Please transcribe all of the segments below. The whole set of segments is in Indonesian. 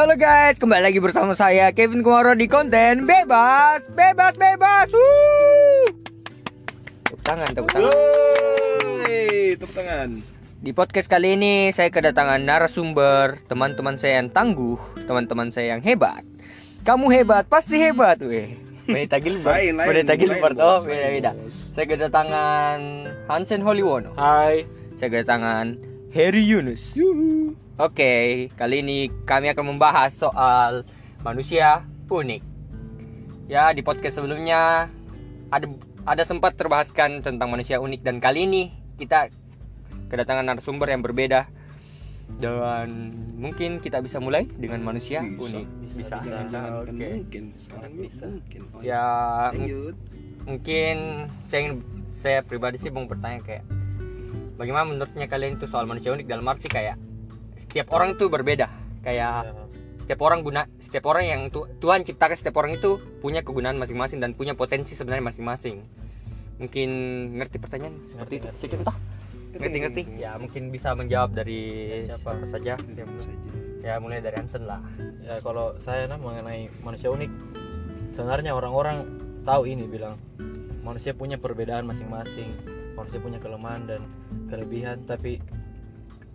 Halo guys, kembali lagi bersama saya Kevin Kumaro di konten Bebas, Bebas, Bebas. Wuh. Tepuk tangan, tepuk tangan. Yeay, tepuk tangan. Di podcast kali ini saya kedatangan narasumber, teman-teman saya yang tangguh, teman-teman saya yang hebat. Kamu hebat, pasti hebat, weh. Wanita Gilbert, Lain, lain, Gilbert, oh beda beda. Saya kedatangan Hansen Holiwono. Hai. Saya kedatangan Harry Yunus. Yuhu. Oke, kali ini kami akan membahas soal manusia unik. Ya, di podcast sebelumnya ada ada sempat terbahaskan tentang manusia unik dan kali ini kita kedatangan narasumber yang berbeda dan mungkin kita bisa mulai dengan manusia Bisa, unik. Bisa, bisa. Sangat Oke. mungkin, sangat bisa. mungkin. Oh, Ya, lanjut. mungkin saya ingin saya pribadi sih mau bertanya kayak bagaimana menurutnya kalian itu soal manusia unik dalam arti kayak setiap orang tuh berbeda. Kayak setiap orang guna setiap orang yang tu- Tuhan ciptakan setiap orang itu punya kegunaan masing-masing dan punya potensi sebenarnya masing-masing. Mungkin ngerti pertanyaan? Seperti itu. Cucu entah. Ngerti ngerti. ya mungkin bisa menjawab dari siapa? saja. Saja. ya mulai dari Hansen lah. Ya kalau saya nah mengenai manusia unik, sebenarnya orang-orang tahu ini bilang manusia punya perbedaan masing-masing, manusia punya kelemahan dan kelebihan, tapi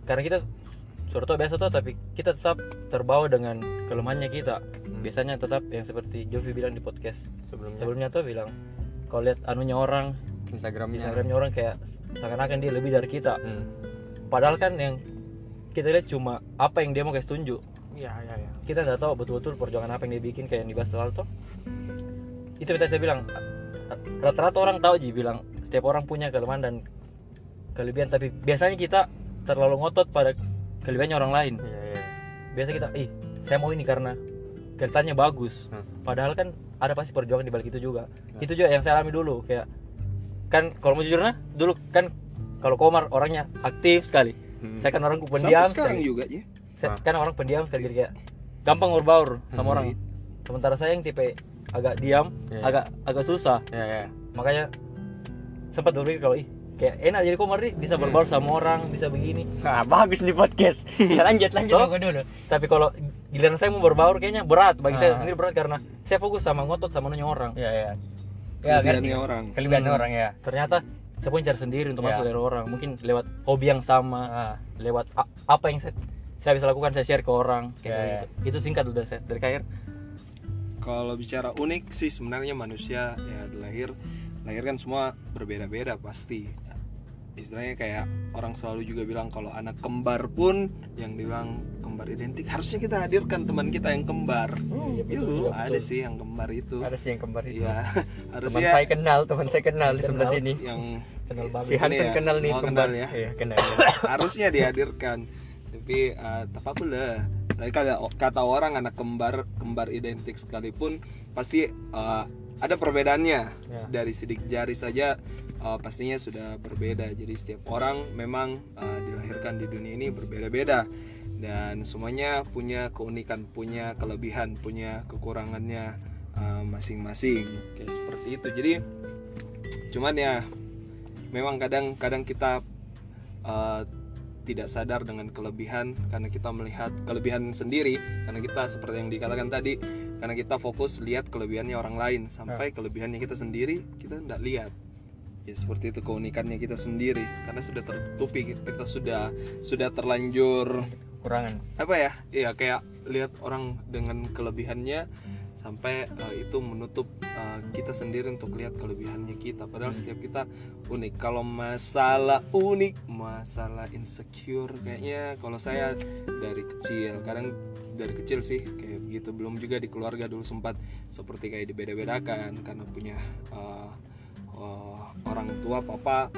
karena kita tahu biasa tahu, tapi kita tetap terbawa dengan kelemahannya kita. Biasanya tetap yang seperti Jovi bilang di podcast sebelumnya. sebelumnya tuh bilang kalau lihat anunya orang, Instagramnya. Instagramnya orang kayak seakan-akan dia lebih dari kita. hmm. Padahal kan yang kita lihat cuma apa yang dia mau kasih tunjuk. Ya ya ya kita nggak tahu betul-betul perjuangan apa yang dia bikin kayak yang dibahas lalu tuh. Itu yang saya bilang rata-rata orang tahu ji bilang setiap orang punya kelemahan dan kelebihan tapi biasanya kita terlalu ngotot pada kelebihannya orang lain ya ya biasa kita ih saya mau ini karena kelihatannya bagus Hmm. padahal kan ada pasti perjuangan di balik itu juga itu juga yang saya alami dulu kayak kan kalau mau jujur nah dulu kan kalau Komar orangnya aktif sekali Hmm. saya kan orang Sampai pendiam sekarang sekali juga ya. saya, Ah. kan orang pendiam sekali kayak gampang berbaur sama Hmm. orang sementara saya yang tipe agak diam Iya. agak agak susah ya ya makanya sempat berpikir kalau ih kayak enak jadi komar nih bisa berbaur sama orang bisa begini Nah, bagus di podcast. ya lanjut lanjut So, aku dulu. tapi kalau giliran saya mau berbaur kayaknya berat bagi Ah. saya sendiri berat karena saya fokus sama ngotot sama nanya orang Ya ya. Ya, Kelebihannya ngerti. orang. Kelebihan Hmm. orang ya. ternyata saya punya cara sendiri untuk Ya. masuk dari orang mungkin lewat hobi yang sama Ah, lewat a- apa yang saya, saya bisa lakukan saya share ke orang kayak Ya, gitu. itu singkat udah saya dari kair Kalau bicara unik sih sebenarnya manusia ya lahir lahir kan semua berbeda-beda pasti. Istilahnya kayak orang selalu juga bilang kalau anak kembar pun yang dibilang kembar identik harusnya kita hadirkan teman kita yang kembar. Iya, betul Yuh, juga, ada betul. sih yang kembar itu. ada sih yang kembar itu. Iya, Teman harusnya saya kenal, teman saya kenal di sebelah sini. yang kenal banget Si Hansen ya. kenal nih Oh, kembar kenal ya. Iya, kenal. harusnya dihadirkan tapi uh, tak apa boleh tapi kalau kata orang anak kembar kembar identik sekalipun pasti uh, ada perbedaannya. Ya. dari sidik jari saja uh, pastinya sudah berbeda. Jadi setiap orang memang uh, dilahirkan di dunia ini berbeda-beda. Dan semuanya punya keunikan punya kelebihan punya kekurangannya uh, masing-masing. Kayak seperti itu. Jadi cuman ya memang kadang-kadang kita uh, tidak sadar dengan kelebihan karena kita melihat kelebihan sendiri karena kita seperti yang dikatakan tadi karena kita fokus lihat kelebihannya orang lain sampai kelebihannya kita sendiri kita tidak lihat. Ya seperti itu keunikannya kita sendiri karena sudah tertutupi kita sudah sudah terlanjur Kurangan. apa ya? Iya kayak lihat orang dengan kelebihannya sampai uh, itu menutup uh, kita sendiri untuk lihat kelebihannya kita. Padahal setiap kita unik. Kalau masalah unik masalah insecure kayaknya kalau saya dari kecil kadang dari kecil sih kayak begitu. Belum juga di keluarga dulu sempat seperti kayak dibeda-bedakan karena punya uh, uh, orang tua papa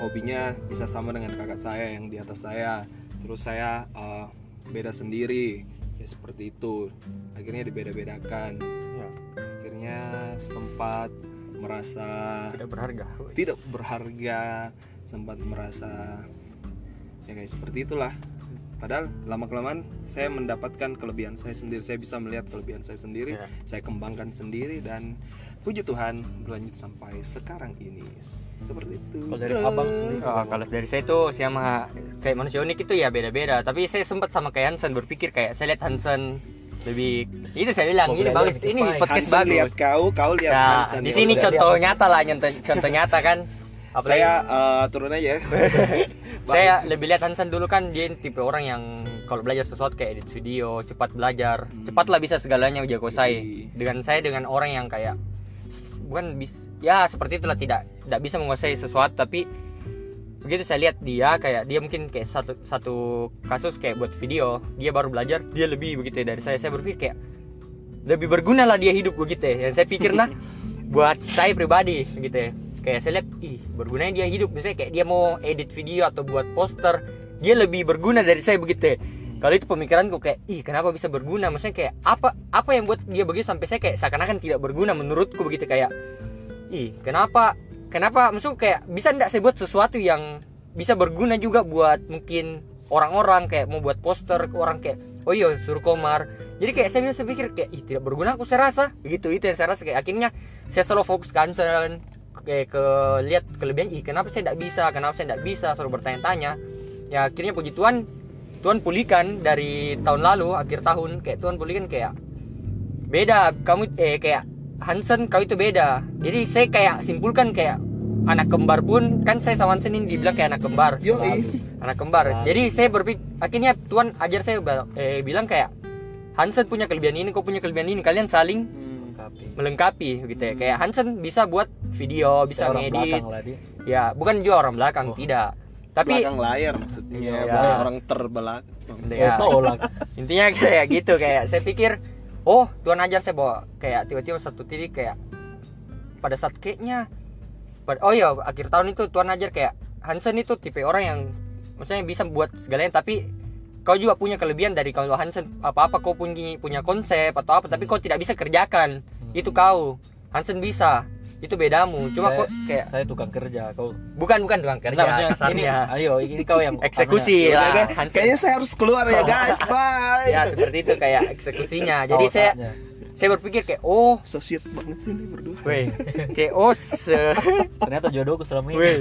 hobinya bisa sama dengan kakak saya yang di atas saya terus saya uh, beda sendiri ya seperti itu. Akhirnya dibeda-bedakan. Ya, akhirnya sempat merasa tidak berharga. tidak berharga sempat merasa ya kayak seperti itulah. Padahal lama kelamaan saya mendapatkan kelebihan saya sendiri. Saya bisa melihat kelebihan saya sendiri Ya. saya kembangkan sendiri dan puji Tuhan berlanjut sampai sekarang ini. Seperti itu. Kalau dari abang sendiri Oh, kalau dari saya itu sama kayak manusia unik itu ya beda-beda. Tapi saya sempat sama kayak Hansen berpikir kayak saya lihat Hansen lebih itu saya bilang ini bagus ini podcast Hansen bagus. lihat kau kau lihat nah Hansen di ya sini contoh nyata lah contoh, contoh nyata kan. Apalagi saya eh, turun aja. Saya lebih lihat Hansen dulu kan dia tipe orang yang kalau belajar sesuatu kayak edit video cepat belajar cepatlah bisa segalanya jago saya dengan saya dengan orang yang kayak bukan bis ya seperti itulah tidak tidak bisa menguasai sesuatu tapi begitu saya lihat dia kayak dia mungkin kayak satu satu kasus kayak buat video dia baru belajar dia lebih begitu ya dari saya. Saya berpikir kayak lebih berguna lah dia hidup begitu ya. Yang saya pikir nah buat saya pribadi gitu ya. Kayak saya lihat ih bergunanya dia hidup. Misalnya kayak dia mau edit video atau buat poster dia lebih berguna dari saya begitu ya kalau itu pemikiranku kayak ih kenapa bisa berguna? Maksudnya kayak apa apa yang buat dia begitu sampai saya kayak seakan-akan tidak berguna menurutku begitu kayak ih kenapa kenapa? Maksudku kayak bisa ndak saya buat sesuatu yang bisa berguna juga buat mungkin orang-orang kayak mau buat poster ke orang kayak oh iya suruh komar. Jadi kayak saya biasa pikir kayak ih tidak berguna aku saya rasa. Begitu itu yang saya rasa kayak akhirnya saya selalu fokus ke Hansen kayak ke lihat kelebihan. Ih kenapa saya tidak bisa kenapa saya tidak bisa? Selalu bertanya-tanya. Ya akhirnya puji Tuhan Tuhan pulihkan dari tahun lalu akhir tahun kayak Tuhan pulihkan kayak beda. Kamu eh kayak Hansen kau itu beda. Jadi saya kayak simpulkan kayak anak kembar pun kan saya sama Hansen ini dibilang kayak anak kembar. Yoi. anak kembar. Jadi saya berpikir akhirnya Tuhan ajar saya eh, bilang kayak Hansen punya kelebihan ini kau punya kelebihan ini kalian saling Hmm. Melengkapi gitu ya. Kayak Hansen bisa buat video bisa ngedit. ya bukan juga orang belakang Oh. tidak tapi belakang layar maksudnya Iya. bukan orang terbelakang. Ya, tolak. intinya kayak gitu kayak saya pikir oh Tuhan ajar saya bawa. Kayak tiba-tiba satu titik kayak pada saat kayaknya pad- oh iya akhir tahun itu Tuhan ajar kayak Hansen itu tipe orang yang maksudnya bisa buat segalanya tapi kau juga punya kelebihan dari kalau Hansen apa-apa kau punya punya konsep atau apa tapi kau tidak bisa kerjakan. Itu kau. Hansen bisa itu bedamu cuma Saya- kok kayak saya tukang kerja, kau bukan bukan tukang kerja. Enggak, maksudnya ini kasarnya. ayo ini kau yang eksekusi lah. Hansen kayaknya saya harus keluar ya guys. Bye. Ya seperti itu kayak eksekusinya. Jadi saya saya berpikir kayak oh Associate banget sih ini berdua. weh kayak oh se ternyata jodohku selama ini. Weh.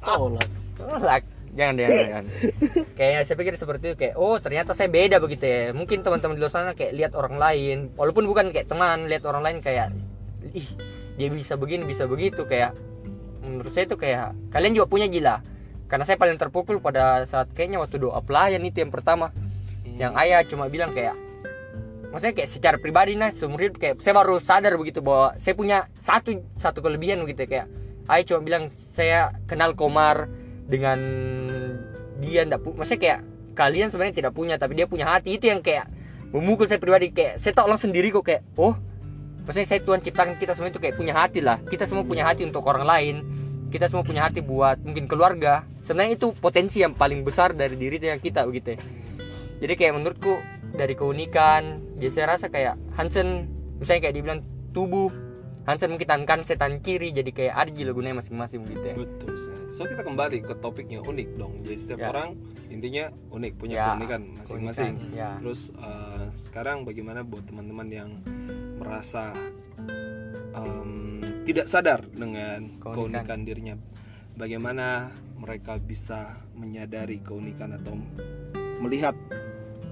tolak. tolak. Jangan jangan jangan. Kayak saya pikir seperti itu kayak oh ternyata saya beda begitu ya. Mungkin teman-teman di luar sana kayak lihat orang lain walaupun bukan kayak teman lihat orang lain kayak ih dia bisa begini bisa begitu kayak menurut saya itu kayak kalian juga punya gila. Karena saya paling terpukul pada saat kayaknya waktu doa pelayan itu yang pertama. Yang ayah cuma bilang kayak maksudnya kayak secara pribadi nah seumur hidup kayak saya baru sadar begitu bahwa saya punya satu satu kelebihan begitu kayak ayah cuma bilang saya kenal Komar dengan dia ndak maksudnya kayak kalian sebenarnya tidak punya tapi dia punya hati. Itu yang kayak memukul saya pribadi kayak saya tahu langsung sendiri kok kayak oh maksudnya saya Tuhan ciptakan kita semua itu kayak punya hati lah. Kita semua punya hati untuk orang lain. Kita semua punya hati buat mungkin keluarga. Sebenarnya itu potensi yang paling besar dari diri kita begitu ya. Jadi kayak menurutku dari keunikan jadi saya rasa kayak Hansen misalnya kayak dibilang tubuh. Hansen mungkin tangan kanan saya tangan kiri jadi kayak ada gila gunanya masing-masing gitu ya. Betul so kita kembali ke topiknya unik dong. Jadi setiap Ya. orang intinya unik punya Ya, keunikan masing-masing. ya. terus eh, sekarang bagaimana buat teman-teman yang merasa em, tidak sadar dengan Keunikan. keunikan dirinya. Bagaimana mereka bisa menyadari keunikan atau melihat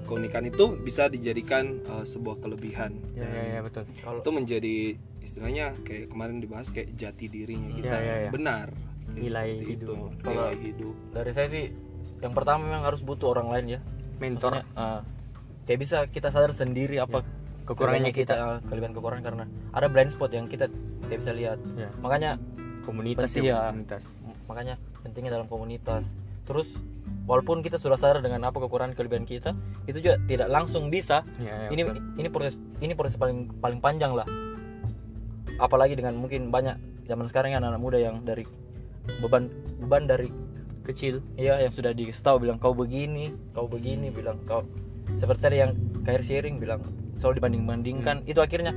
keunikan itu bisa dijadikan eh, sebuah kelebihan. Ya ya, ya betul. Kalau itu menjadi istilahnya kayak kemarin dibahas kayak jati dirinya kita. Ya, ya, ya. benar. Nilai hidup. itu, Kalau- nilai hidup. dari saya sih yang pertama memang harus butuh orang lain ya. mentor. Maksudnya, ah, kayak bisa kita sadar sendiri apa kekurangannya kita, ah, kelebihan kekurangan karena ada blind spot yang kita tidak bisa lihat. Ya. Makanya komunitas Penting ya ya. komunitas makanya pentingnya dalam komunitas. Terus walaupun kita sudah sadar dengan apa kekurangan kelebihan kita, itu juga tidak langsung bisa. ya, ya, ini betul. ini proses ini proses paling paling panjang lah. Apalagi dengan mungkin banyak zaman sekarang ya anak-anak muda yang dari beban beban dari kecil Iya yang sudah dikasih tahu bilang kau begini, kau begini, bilang kau seperti yang career sharing bilang selalu dibanding-bandingkan itu akhirnya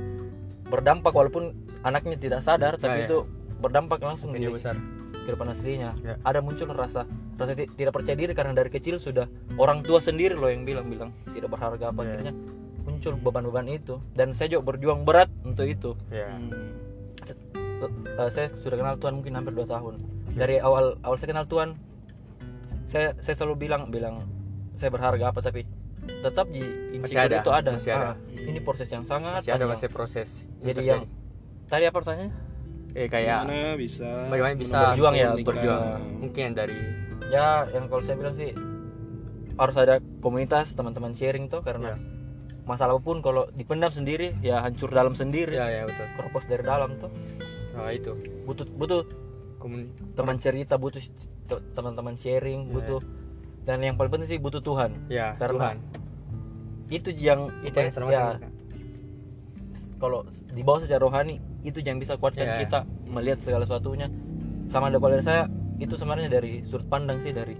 berdampak walaupun anaknya tidak sadar tapi Ya, ya. itu berdampak langsung di Media besar kehidupan aslinya. Ya. Ada muncul rasa rasa ti- tidak percaya diri karena dari kecil sudah orang tua sendiri loh yang bilang bilang tidak berharga apa Ya. akhirnya muncul beban-beban itu dan saya juga berjuang berat untuk itu. ya Eh, saya sudah kenal Tuhan mungkin hampir 2 tahun. Dari awal awal saya kenal Tuhan, saya saya selalu bilang bilang saya berharga apa tapi tetap di insecure ada, itu ada. masih ada. Ah, ini proses yang sangat masih ada panjang. masih proses Jadi yang tadi apa pertanyaannya? eh kayak Bagaimana bisa bagaimana bisa Berjuang ya, berjuang mungkin yang dari Ya, yang kalau saya bilang sih harus ada komunitas teman-teman sharing tuh karena Ya. masalah apa pun kalau dipendam sendiri ya hancur dalam sendiri. ya ya betul Keropos dari dalam tuh. nah itu Butuh butuh komun teman cerita, butuh te- teman-teman sharing, Ya. butuh dan yang paling penting sih butuh Tuhan. ya Karena Tuhan Itu yang itu yang ya, ya, kalau di bawah secara rohani itu yang bisa kuatkan Ya. kita melihat segala sesuatunya sama ada kalau saya itu sebenarnya dari sudut pandang sih dari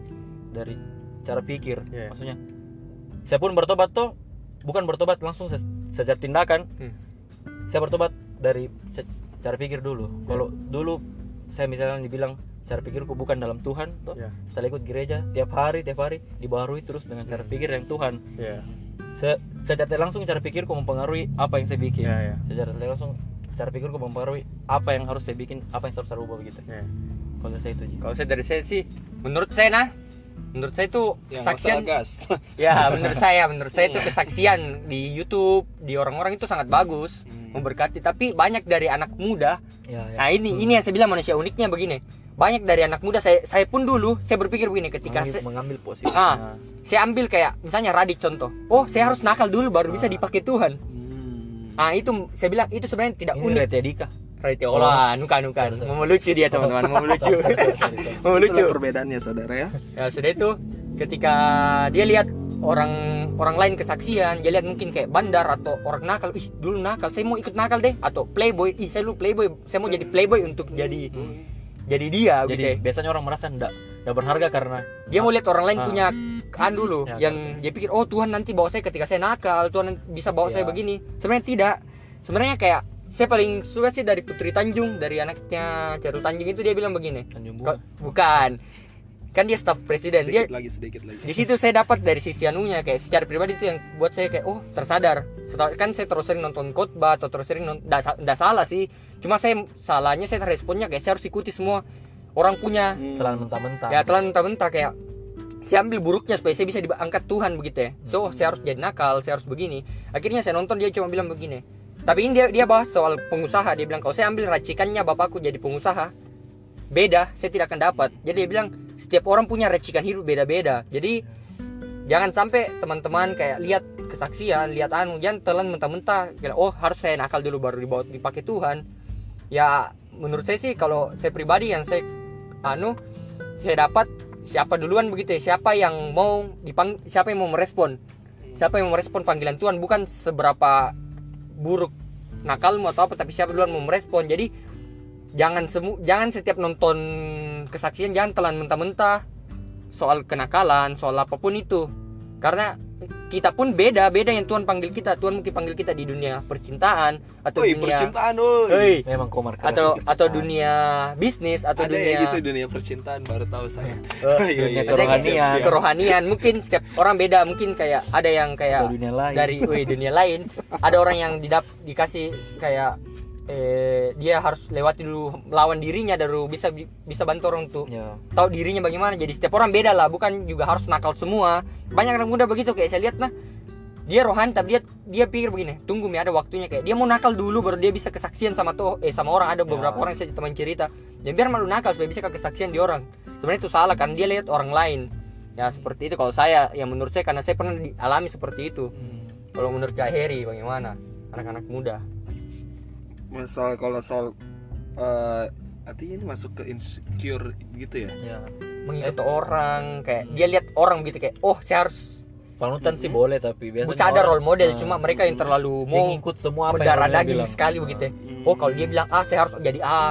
dari cara pikir Ya. maksudnya saya pun bertobat tuh bukan bertobat langsung se- secara tindakan Hmm. saya bertobat dari se- cara pikir dulu kalau dulu saya misalnya dibilang cara pikirku bukan dalam Tuhan tuh Ya. setelah ikut gereja tiap hari tiap hari dibaharui terus dengan cara pikir yang Tuhan ya Se secara tidak langsung cara pikirku mempengaruhi apa yang saya bikin. Ya, ya. Secara langsung cara pikirku mempengaruhi apa yang harus saya bikin, apa yang harus saya ubah begitu. ya Kalau saya itu kalau saya dari saya sih menurut saya nah menurut saya itu yang kesaksian gas ya menurut saya menurut saya itu kesaksian di YouTube di orang-orang itu sangat bagus Hmm. memberkati tapi banyak dari anak muda Ya, ya. nah ini ini yang saya bilang manusia uniknya begini banyak dari anak muda saya saya pun dulu saya berpikir begini ketika mengambil, saya, mengambil posisi. ah saya ambil kayak misalnya Radit contoh. Oh saya harus nakal dulu baru bisa dipakai Tuhan. Hmm. ah itu saya bilang itu sebenarnya tidak Ini unik. Raditya Dika. Radit Allah bukan bukan Sorry, sorry. mau melucu dia teman-teman mau sorry. mau Itulah perbedaannya saudara ya. Ya sudah itu ketika dia lihat orang orang lain kesaksian dia lihat mungkin kayak bandar atau orang nakal. Ih dulu nakal saya mau ikut nakal deh. Atau playboy. Ih saya dulu playboy saya mau jadi playboy untuk jadi jadi dia gitu Jadi ya. biasanya orang merasa enggak enggak berharga karena dia mau lihat orang lain Ah. punya kan dulu Ya, yang dia pikir oh Tuhan nanti bawa saya ketika saya nakal Tuhan bisa bawa saya Ya. begini sebenarnya tidak sebenarnya kayak saya paling suka sih dari Putri Tanjung dari anaknya Cerul Tanjung itu dia bilang begini Tanjung Ko- Bunga. bukan kan dia staf presiden dia sedikit lagi sedikit lagi di situ saya dapat dari sisi anunya kayak secara pribadi itu yang buat saya kayak oh tersadar setelah kan saya terus sering nonton khotbah atau terus sering nonton nggak salah sih cuma saya salahnya saya responnya kayak saya harus ikuti semua orang punya. Hmm. telan mentah-mentah. ya telan mentah-mentah kayak saya ambil buruknya supaya saya bisa diangkat Tuhan begitu ya. So saya harus jadi nakal saya harus begini. Akhirnya saya nonton dia cuma bilang begini. Tapi ini dia dia bahas soal pengusaha dia bilang kalau saya ambil racikannya bapakku jadi pengusaha beda saya tidak akan dapat. Jadi dia bilang setiap orang punya racikan hidup beda-beda. Jadi jangan sampai teman-teman kayak lihat kesaksian lihat anu jangan telan mentah-mentah. Oh harus saya nakal dulu baru dibawa dipakai Tuhan ya menurut saya sih kalau saya pribadi yang saya anu saya dapat siapa duluan begitu ya siapa yang mau dipang siapa yang mau merespon. Siapa yang mau merespon panggilan Tuhan bukan seberapa buruk nakalmu atau apa tapi siapa duluan mau merespon. Jadi jangan semu jangan setiap nonton kesaksian jangan telan mentah-mentah soal kenakalan soal apa pun itu. Karena kita pun beda beda yang Tuhan panggil kita Tuhan mungkin panggil kita di dunia percintaan atau Woi, dunia percintaan. Hei, Memang komar atau atau dunia bisnis atau Ada dunia ya gitu dunia percintaan baru tahu saya. Iya, dunia iya, kerohanian. siap, siap. kerohanian mungkin setiap orang beda mungkin kayak ada yang kayak Atau dunia lain. dari dunia lain ada orang yang didap dikasih kayak eh, dia harus lewati dulu lawan dirinya baru bisa bisa bantu orang untuk ya. tahu dirinya bagaimana jadi setiap orang beda lah bukan juga harus nakal semua. Banyak anak muda begitu kayak saya lihat nah dia rohani tapi dia dia pikir begini tunggu mi ada waktunya. Kayak dia mau nakal dulu baru dia bisa kesaksian sama tuh eh sama orang. Ada beberapa Ya. orang saya teman cerita. Ya biar malu nakal supaya bisa kesaksian di orang. Sebenarnya itu salah kan? Dia lihat orang lain. Ya seperti itu. Kalau saya yang menurut saya karena saya pernah dialami seperti itu. Kalau menurut Kak Heri bagaimana? Anak-anak muda Masalah kalau soal eh, artinya ini masuk ke insecure gitu ya. ya. mengikuti orang kayak dia lihat orang begitu kayak oh saya harus Panutan sih boleh tapi biasanya bisa ada role model Nah, cuma mereka yang terlalu dia mau ngikut semua apa yang berdarah orang daging bilang. sekali begitu ya. Hmm. Oh kalau dia bilang A saya harus jadi A.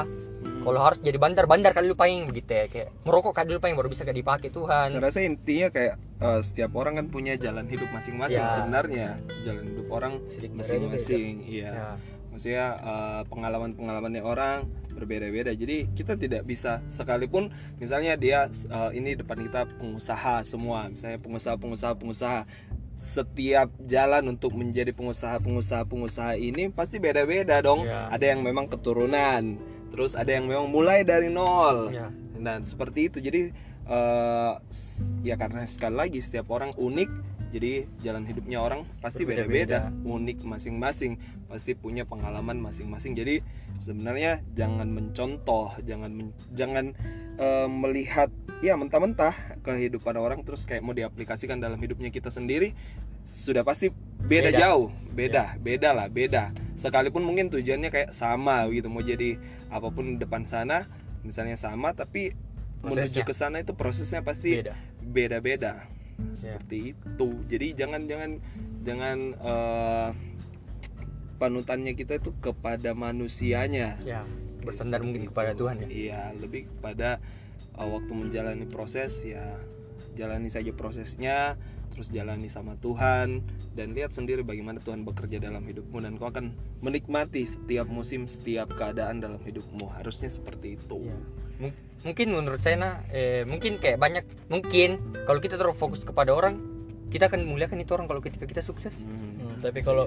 Kalau harus jadi bandar bandar kali lupa yang begitu ya kayak merokok kali lupa yang baru bisa dipakai Tuhan. Saya rasa intinya kayak eh, setiap orang kan punya jalan hidup masing-masing Ya. sebenarnya. Jalan hidup orang masing-masing. Iya. Ya. Maksudnya eh, pengalaman-pengalamannya orang berbeda-beda. Jadi kita tidak bisa sekalipun misalnya dia eh, ini depan kita pengusaha semua, misalnya pengusaha-pengusaha pengusaha setiap jalan untuk menjadi pengusaha-pengusaha-pengusaha ini pasti beda-beda dong. Ya. Ada yang memang keturunan, terus ada yang memang mulai dari nol. Ya. Dan seperti itu. Jadi s- ya karena sekali lagi setiap orang unik jadi jalan hidupnya orang pasti beda-beda unik masing-masing pasti punya pengalaman masing-masing jadi sebenarnya jangan mencontoh jangan men- jangan eh, melihat ya mentah-mentah kehidupan orang terus kayak mau diaplikasikan dalam hidupnya kita sendiri sudah pasti beda, Beda. jauh beda beda lah beda sekalipun mungkin tujuannya kayak sama gitu mau jadi apa pun depan sana misalnya sama tapi menuju Prosesnya. ke sana itu prosesnya pasti Beda. beda-beda Ya. Seperti itu. Jadi jangan jangan jangan eh, panutannya kita itu kepada manusianya. Ya bersandar mungkin kepada Tuhan ya. Iya lebih kepada eh, waktu menjalani proses ya jalani saja prosesnya terus jalani sama Tuhan dan lihat sendiri bagaimana Tuhan bekerja dalam hidupmu dan kau akan menikmati setiap musim setiap keadaan dalam hidupmu. Harusnya seperti itu. Ya. Mung- mungkin menurut saya nah eh, mungkin kayak banyak mungkin kalau kita terus fokus kepada orang kita akan muliakan itu orang kalau ketika kita sukses. Hmm. Hmm, tapi kalau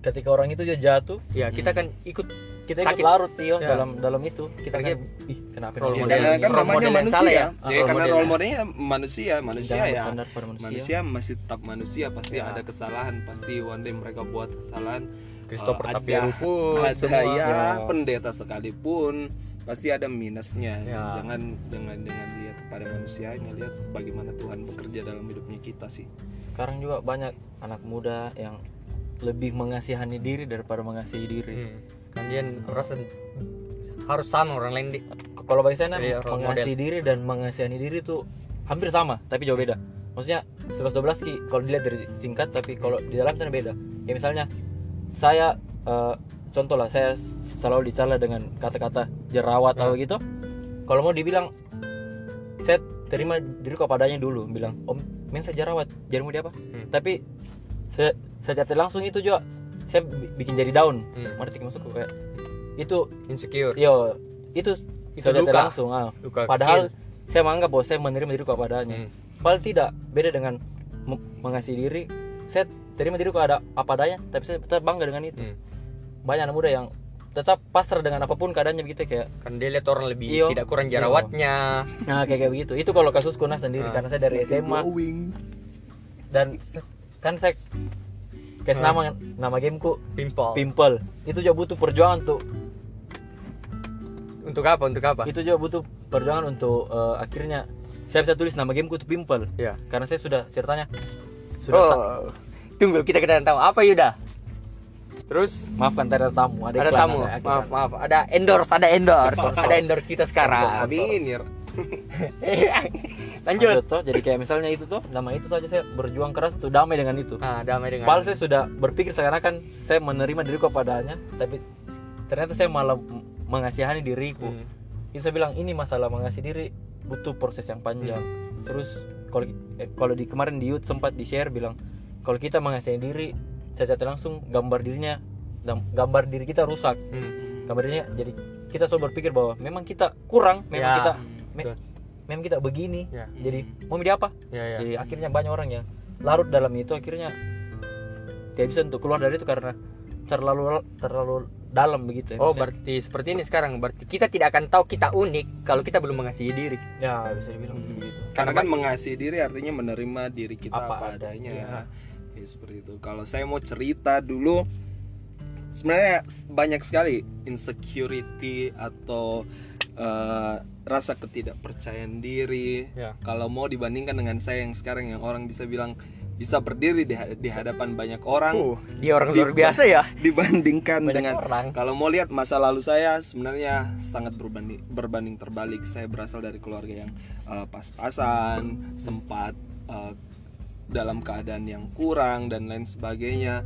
ketika orang itu dia jatuh ya kita akan ikut kita Sakit. ikut larut iyo Ya. dalam dalam itu kita kan ih kenapa role model- begini? kan role namanya manusia salah ya. ya, Ah, role karena role ya. modelnya manusia manusia Jangan ya manusia. manusia masih tetap manusia pasti Ya. ada kesalahan pasti one day mereka buat kesalahan Christopher Eh, Tapiru pun ada semua. ya Ya. pendeta sekalipun pasti ada minusnya Ya. jangan dengan dengan lihat kepada manusianya lihat bagaimana Tuhan bekerja dalam hidupnya kita sih sekarang juga banyak anak muda yang lebih mengasihani diri daripada mengasihi diri. Hmm. kan dia merasa harus sama orang lain di K- kalau bagi saya Jadi role mengasihi diri dan mengasihani diri itu hampir sama tapi jauh beda. Maksudnya 11 12 ki kalau dilihat dari singkat tapi kalau di dalam sana beda. Ya misalnya saya eh, contoh lah saya selalu dicela dengan kata-kata jerawat atau gitu. Kalau mau dibilang saya terima diriku apa adanya dulu bilang om men saya jerawat jadi mau dia apa? Hmm. tapi saya saya catat langsung itu juga saya bi- bikin jadi daun Hmm. Tik masuk kayak itu insecure Yo, itu Itu luka. langsung. Ah. Luka Padahal saya menganggap bahwa saya menerima diriku apa adanya. Hmm. Padahal tidak. Beda dengan me- mengasihi diri. Saya terima diriku ada apa adanya, tapi saya tetap bangga dengan itu. Hmm. Banyak anak muda yang tetap pasrah dengan apa pun keadaannya begitu kayak kan dia lihat orang lebih Iyo. tidak kurang jerawatnya nah kayak kayak begitu. Itu kalau kasusku nah sendiri Ah. karena saya dari SMA dan kan saya kayak Ah. nama nama gameku pimple. Pimple. Itu juga butuh perjuangan untuk untuk apa? Untuk apa? Itu juga butuh perjuangan untuk eh, akhirnya saya bisa tulis nama gameku itu Pimple. ya karena saya sudah ceritanya sudah oh. tunggu kita kedatangan tamu. Apa Yuda? Terus? Maafkan tadi ada tamu. Ada, ada tamu. ada maaf maaf. Ada endorse ada endorse. Ada endorse kita sekarang. Ya lanjut Lanjut, toh. jadi kayak misalnya itu tuh nama itu saja saya berjuang keras untuk damai dengan itu ah damai dengan Padahal saya sudah berpikir seakan-akan saya menerima diriku apa adanya tapi ternyata saya malah mengasihani diriku Hmm. itu saya bilang ini masalah mengasihi diri butuh proses yang panjang terus kalau eh, kalau di kemarin di YouTube sempat di share bilang kalau kita mengasihi diri saya langsung gambar dirinya gam- gambar diri kita rusak Hmm. gambar dirinya jadi kita selalu berpikir bahwa memang kita kurang memang Ya, kita me- betul. Memang kita begini. Ya. jadi mau menjadi apa? Ya ya. Jadi akhirnya banyak orang yang larut dalam itu akhirnya tidak bisa untuk keluar dari itu karena terlalu terlalu dalam begitu ya Oh berarti seperti ini sekarang. Berarti kita tidak akan tahu kita unik kalau kita belum mengasihi diri. ya bisa dibilang sih begitu. Karena kan mengasihi diri artinya menerima diri kita Apa apa, adanya. adanya. Ya seperti itu. Kalau saya mau cerita dulu sebenarnya banyak sekali insecurity atau eh, rasa ketidakpercayaan diri Ya. kalau mau dibandingkan dengan saya yang sekarang yang orang bisa bilang bisa berdiri di, di hadapan banyak orang Uh, dia orang luar biasa ya. dibandingkan Banyak dengan orang. kalau mau lihat masa lalu saya sebenarnya sangat berbanding berbanding terbalik saya berasal dari keluarga yang eh, pas-pasan sempat eh, dalam keadaan yang kurang dan lain sebagainya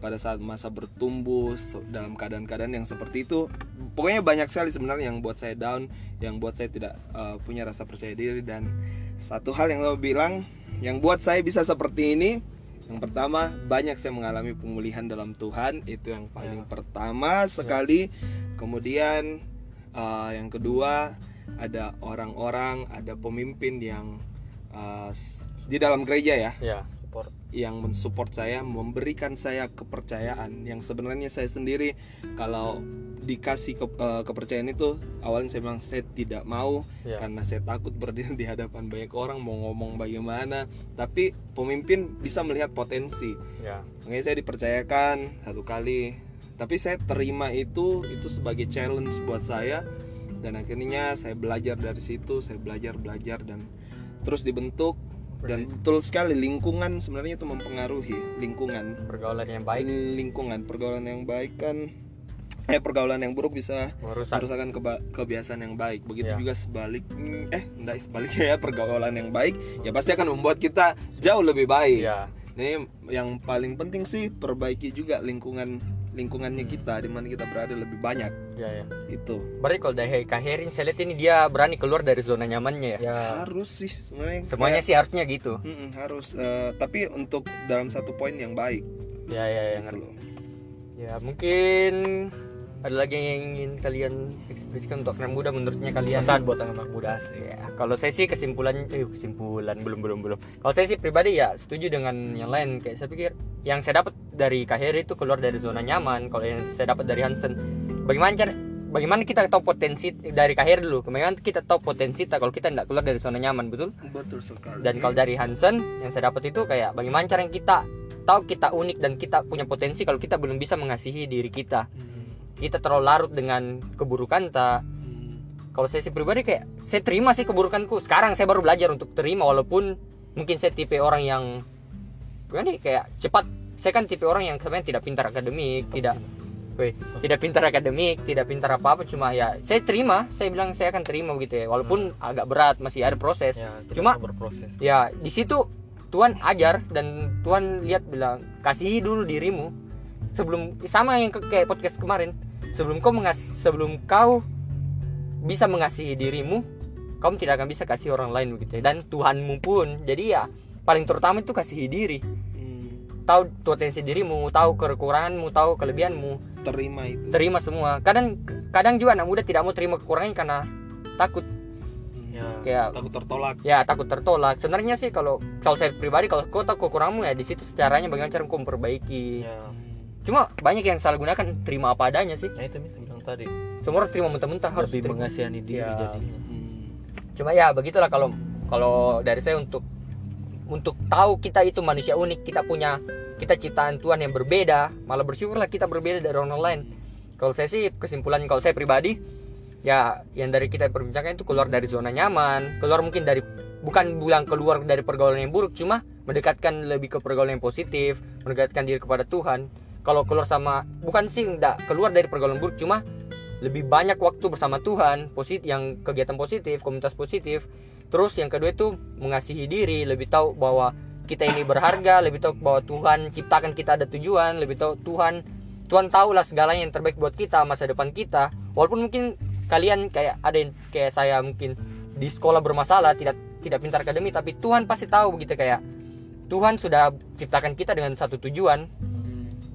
pada saat masa bertumbuh dalam keadaan-keadaan yang seperti itu pokoknya banyak sekali sebenarnya yang buat saya down yang buat saya tidak eh, punya rasa percaya diri. Dan satu hal yang saya bilang yang buat saya bisa seperti ini yang pertama banyak saya mengalami pemulihan dalam Tuhan itu yang paling pertama sekali. Kemudian eh, yang kedua ada orang-orang ada pemimpin yang s- di dalam gereja ya. Ya. Yang mensupport saya, memberikan saya kepercayaan. Yang sebenarnya saya sendiri kalau dikasih ke- eh, kepercayaan itu awalnya saya bilang saya tidak mau Ya. karena saya takut berdiri di hadapan banyak orang mau ngomong bagaimana. Tapi pemimpin bisa melihat potensi. Ya. Makanya saya dipercayakan satu kali. Tapi saya terima itu itu sebagai challenge buat saya. Dan akhirnya saya belajar dari situ saya belajar belajar dan terus dibentuk dan betul sekali lingkungan sebenarnya itu mempengaruhi lingkungan. Pergaulan yang baik. Lingkungan pergaulan yang baik kan eh pergaulan yang buruk bisa merusak. merusakkan keba- kebiasaan yang baik. Begitu Ya. juga sebalik eh enggak sebaliknya ya pergaulan yang baik ya pasti akan membuat kita jauh lebih baik. Ya ini yang paling penting sih perbaiki juga lingkungan lingkungannya kita di mana kita berada lebih banyak. Ya ya. Itu. Berarti kalau dari Kaherin saya lihat ini dia berani keluar dari zona nyamannya ya. Ya. Harus sih sebenarnya semuanya kayak- sih harusnya gitu. Mm-mm, harus eh, tapi untuk dalam satu poin yang baik. Ya ya ya gitu ngerti. loh. ya mungkin ada lagi yang ingin kalian ekspresikan untuk anak muda menurutnya kalian pesan buat anak muda asik Ya, kalau saya sih kesimpulan, eh, kesimpulan belum belum belum. Kalau saya sih pribadi ya setuju dengan yang lain. Kayak saya pikir yang saya dapat dari Kahir itu keluar dari zona nyaman. Kalau yang saya dapat dari Hansen, bagaimana cara, bagaimana kita tahu potensi dari Kahir dulu? Bagaimana kita tahu potensi kita kalau kita tidak keluar dari zona nyaman, betul? betul sekali Dan kalau dari Hansen yang saya dapat itu kayak bagaimana cara yang kita tahu kita unik dan kita punya potensi kalau kita belum bisa mengasihi diri kita. Kita terlalu larut dengan keburukan tak kalau saya sih pribadi kayak saya terima sih keburukanku. Sekarang saya baru belajar untuk terima walaupun mungkin saya tipe orang yang gimana nih, kayak cepat. Saya kan tipe orang yang sebenarnya tidak pintar akademik tidak weh, tidak pintar akademik tidak pintar apa apa cuma ya saya terima. Saya bilang saya akan terima begitu ya walaupun agak berat masih ada proses. Ya Cuma- cuma berproses ya di situ Tuhan ajar dan Tuhan lihat bilang kasihi dulu dirimu. Sebelum sama yang ke- kayak podcast kemarin sebelum kau mengas sebelum kau bisa mengasihi dirimu kamu tidak akan bisa kasih orang lain begitu ya. Dan Tuhanmu pun. Jadi ya paling terutama itu kasihi diri. Hmm, tahu potensi dirimu tahu kekuranganmu tahu kelebihanmu. Terima itu. Terima semua. Kadang kadang juga anak muda tidak mau terima kekurangan karena takut. Ya kayak takut tertolak. Ya takut tertolak. Sebenarnya sih kalau kalau saya pribadi kalau kau tahu kekuranganmu ya di situ caranya bagaimana cara kau memperbaiki. Ya cuma banyak yang salah gunakan terima apa adanya sih. Nah itu mis bilang tadi. Semua orang terima mentah-mentah harus lebih terima. mengasihani diri Ya. jadinya. Hmm, cuma ya begitulah kalau kalau dari saya untuk untuk tahu kita itu manusia unik kita punya kita ciptaan Tuhan yang berbeda malah bersyukurlah kita berbeda dari orang lain. Kalau saya sih kesimpulan kalau saya pribadi ya yang dari kita perbincangkan itu keluar dari zona nyaman keluar mungkin dari bukan bilang keluar dari pergaulan yang buruk cuma mendekatkan lebih ke pergaulan yang positif mendekatkan diri kepada Tuhan kalau keluar sama bukan sih enggak keluar dari pergaulan buruk cuma lebih banyak waktu bersama Tuhan positif yang kegiatan positif komunitas positif. Terus yang kedua itu mengasihi diri lebih tahu bahwa kita ini berharga lebih tahu bahwa Tuhan ciptakan kita ada tujuan lebih tahu Tuhan Tuhan tahulah segalanya yang terbaik buat kita masa depan kita. Walaupun mungkin kalian kayak ada yang kayak saya mungkin di sekolah bermasalah tidak tidak pintar akademi tapi Tuhan pasti tahu begitu kayak Tuhan sudah ciptakan kita dengan satu tujuan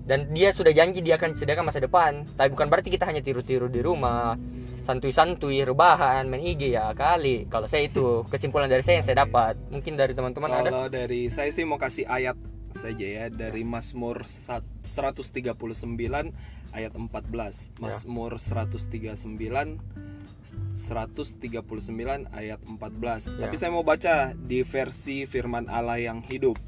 dan dia sudah janji dia akan sediakan masa depan tapi bukan berarti kita hanya tiru-tiru di rumah santuy-santuy rebahan main IG ya kali kalau saya itu kesimpulan dari saya yang saya dapat mungkin dari teman-teman ada Kalau dari saya sih mau kasih ayat saja ya dari Mazmur sat- 139 ayat 14. Mazmur 139 139 ayat 14. Ya. Tapi saya mau baca di versi firman Allah yang hidup.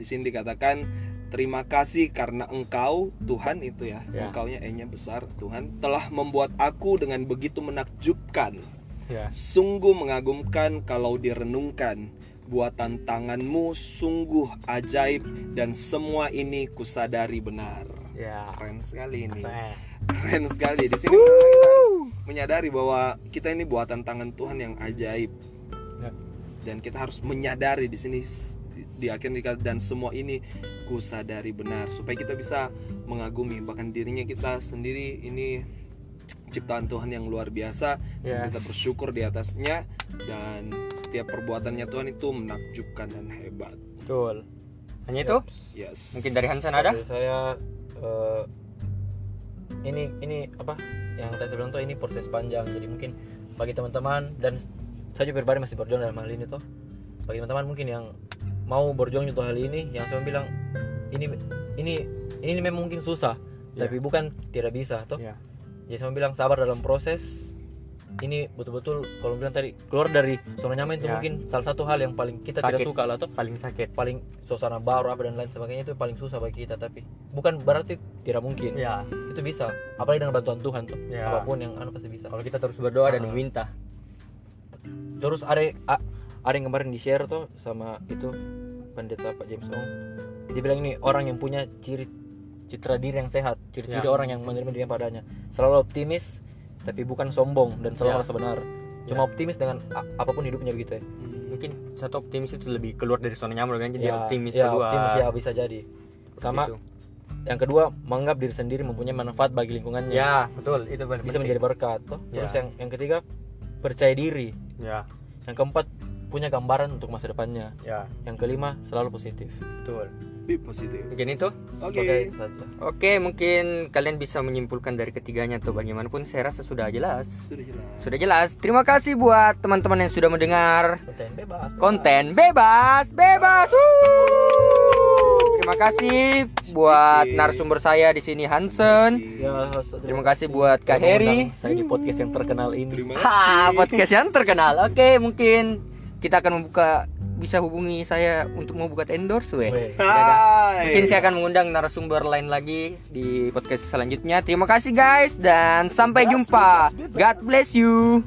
Di sini dikatakan Terima kasih karena engkau Tuhan itu ya, Ya. engkaunya E-nya besar Tuhan telah membuat aku dengan begitu menakjubkan. Ya. Sungguh mengagumkan kalau direnungkan. Buatan tanganmu sungguh ajaib Dan semua ini kusadari benar. Ya. Keren sekali ini. Keren. Sekali. Di sini kita menyadari bahwa kita ini buatan tangan Tuhan yang ajaib. Ya. Dan kita harus menyadari di sini di, akhir dan semua ini kusadari benar supaya kita bisa mengagumi bahkan dirinya kita sendiri ini ciptaan Tuhan yang luar biasa Yes. kita bersyukur di atasnya dan setiap perbuatannya Tuhan itu menakjubkan dan hebat. Betul. Hanya itu? Yes. Mungkin dari Hansen ada? Dari saya eh, ini ini apa? Yang tadi saya bilang tuh ini proses panjang. Jadi mungkin bagi teman-teman dan saya juga pribadi masih berjuang dalam hal ini tuh. Bagi teman-teman mungkin yang mau berjuang untuk hal ini yang saya bilang ini ini ini memang mungkin susah Ya. tapi bukan tidak bisa toh ya ya saya bilang sabar dalam proses ini betul-betul kalau bilang tadi keluar dari zona nyaman itu Ya. mungkin salah satu hal yang paling kita tidak Sakit. suka lah toh paling sakit paling suasana baru apa dan lain sebagainya itu paling susah bagi kita tapi bukan berarti tidak mungkin ya itu bisa apalagi dengan bantuan Tuhan tuh Ya. apa pun yang anu pasti bisa kalau kita terus berdoa dan Ah. meminta terus ada a- ada yang kemarin di share tuh sama itu pendeta Pak James Ong. Dia bilang ini orang yang punya ciri citra diri yang sehat ciri-ciri Ya. orang yang menerima diri padanya. Selalu optimis tapi bukan sombong dan selalu Ya. merasa benar. Cuma optimis dengan apa pun hidupnya begitu ya. Mungkin satu optimis itu lebih keluar dari zona nyaman kan? Jadi ya, optimis ya, kedua. optimis ya bisa jadi. Sama itu. yang kedua menganggap diri sendiri mempunyai manfaat bagi lingkungannya. Ya betul. Itu paling bisa penting. menjadi berkat. Toh Ya. terus yang yang ketiga percaya diri. Ya. Yang keempat punya gambaran untuk masa depannya. Ya. Yang kelima selalu positif. Betul. Be positif. mungkin itu? Oke. Saja. oke mungkin kalian bisa menyimpulkan dari ketiganya tuh bagaimanapun saya rasa sudah jelas. Sudah jelas. sudah jelas. Terima kasih buat teman-teman yang sudah mendengar. Konten bebas, bebas. konten bebas. Bebas. Wuh. terima kasih buat narasumber saya di sini Hansen. Ya, terima kasih buat Kak Heri. saya di podcast yang terkenal ini. Terima ha podcast yang terkenal. Oke mungkin kita akan membuka bisa hubungi saya untuk mau buka endorse weh Weh. Hai. Mungkin saya akan mengundang narasumber lain lagi di podcast selanjutnya. Terima kasih guys dan sampai jumpa. God bless you.